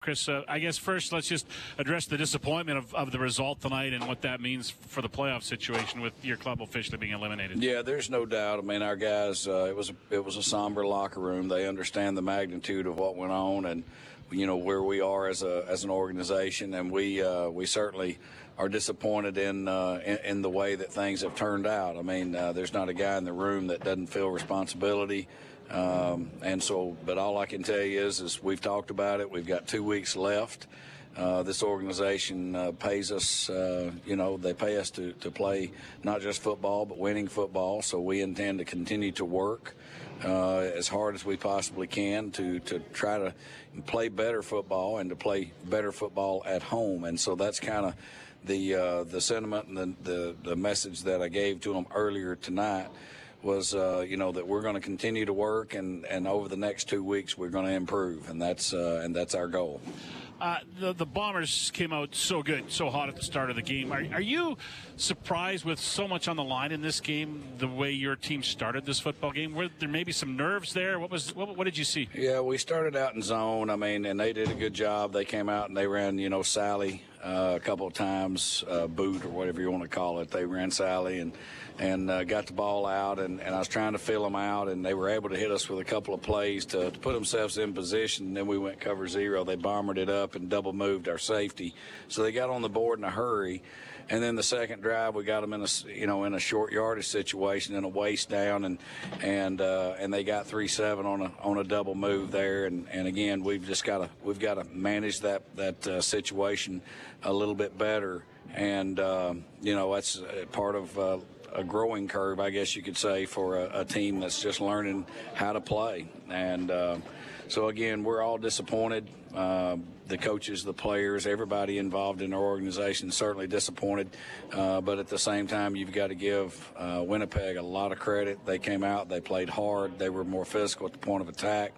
Chris, uh, I guess first let's just address the disappointment of, of the result tonight and what that means for the playoff situation with your club officially being eliminated. Yeah, there's no doubt. I mean, our guys, uh, it was a, it was a somber locker room. They understand the magnitude of what went on and you know where we are as a as an organization, and we uh, we certainly are disappointed in, uh, in, in the way that things have turned out. I mean, uh, there's not a guy in the room that doesn't feel responsibility. Um, and so, but all I can tell you is, is we've talked about it. We've got two weeks left. Uh, this organization uh, pays us, uh, you know, they pay us to, to play not just football, but winning football. So we intend to continue to work uh, as hard as we possibly can to, to try to play better football and to play better football at home. And so that's kind of the uh, the sentiment and the, the, the message that I gave to them earlier tonight was uh, you know that we're going to continue to work and, and over the next two weeks we're going to improve and that's uh, and that's our goal. Uh, the, the Bombers came out so good, so hot at the start of the game. Are, are, you surprised with so much on the line in this game, the way your team started this football game? Were there maybe some nerves there? What was what, what did you see? Yeah, we started out in zone. I mean, and they did a good job. They came out and they ran, you know, Sally uh, a couple of times, uh, boot or whatever you want to call it. They ran Sally and and uh, got the ball out, and, and I was trying to fill them out, and they were able to hit us with a couple of plays to, to put themselves in position. And then we went cover zero. They bombered it up and double moved our safety, so they got on the board in a hurry. And then the second drive, we got them in a you know in a short yardage situation in a waist down, and and uh, and they got three seven on a on a double move there. And, and again, we've just got to we've got to manage that that uh, situation a little bit better. And um, you know that's uh, part of uh, a growing curve, I guess you could say, for a, a team that's just learning how to play. And uh, so, again, we're all disappointed. Uh, the coaches, the players, everybody involved in our organization certainly disappointed. Uh, but at the same time, you've got to give uh, Winnipeg a lot of credit. They came out, they played hard, they were more physical at the point of attack.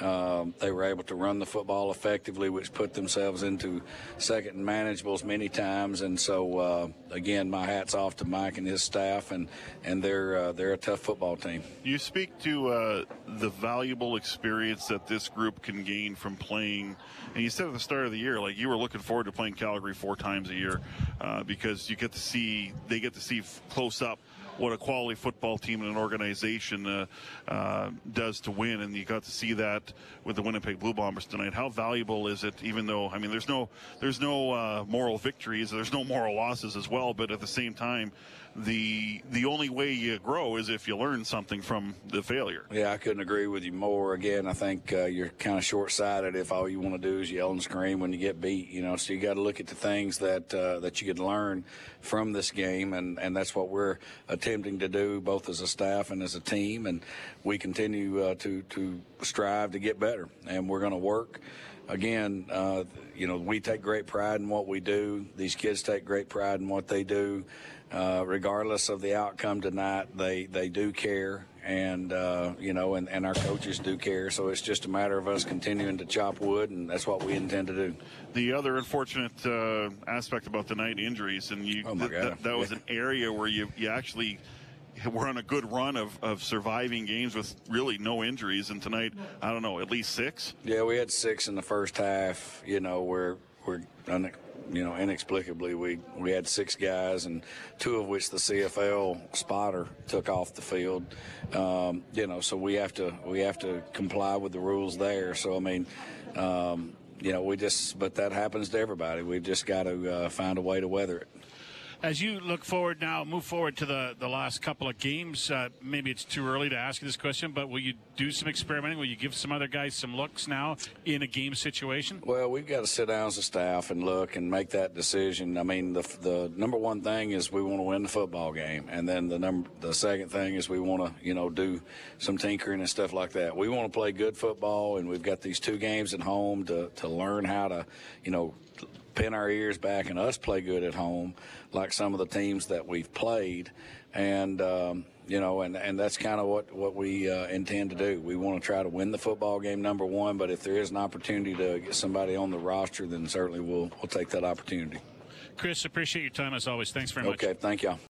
Um, they were able to run the football effectively, which put themselves into second and manageables many times. And so, uh, again, my hats off to Mike and his staff, and and they're uh, they're a tough football team. You speak to uh, the valuable experience that this group can gain from playing. And you said at the start of the year, like you were looking forward to playing Calgary four times a year uh, because you get to see they get to see close up what a quality football team and an organization uh, uh, does to win, and you got to see that with the Winnipeg Blue Bombers tonight. How valuable is it? Even though I mean, there's no there's no uh, moral victories, there's no moral losses as well, but at the same time, the the only way you grow is if you learn something from the failure. Yeah, I couldn't agree with you more. Again, I think uh, you're kind of short-sighted if all you want to do is yell and scream when you get beat. You know, so you got to look at the things that uh, that you can learn from this game, and and that's what we're attempting to do, both as a staff and as a team. And we continue uh, to to strive to get better, and we're going to work again, uh, you know, we take great pride in what we do. These kids take great pride in what they do. Uh, regardless of the outcome tonight, they, they do care, and uh, you know, and, and our coaches do care. So it's just a matter of us continuing to chop wood, and that's what we intend to do. The other unfortunate uh, aspect about tonight injuries, and you, oh th- th- that was an area where you you actually we're on a good run of, of surviving games with really no injuries. And tonight, I don't know, at least six. Yeah, we had six in the first half. You know, we're we're you know, inexplicably, we, we had six guys, and two of which the CFL spotter took off the field. Um, you know, so we have to we have to comply with the rules there. So I mean, um, you know, we just but that happens to everybody. We've just got to uh, find a way to weather it as you look forward now, move forward to the, the last couple of games, uh, maybe it's too early to ask this question, but will you do some experimenting? Will you give some other guys some looks now in a game situation? Well, we've got to sit down as a staff and look and make that decision. I mean, the, the number one thing is we want to win the football game, and then the number the second thing is we want to you know do some tinkering and stuff like that. We want to play good football, and we've got these two games at home to to learn how to you know pin our ears back and us play good at home, like some of the teams that we've played, and um, you know, and and that's kind of what what we uh, intend to do. We want to try to win the football game, number one. But if there is an opportunity to get somebody on the roster, then certainly we'll we'll take that opportunity. Chris, appreciate your time as always. Thanks very much. Okay, thank you.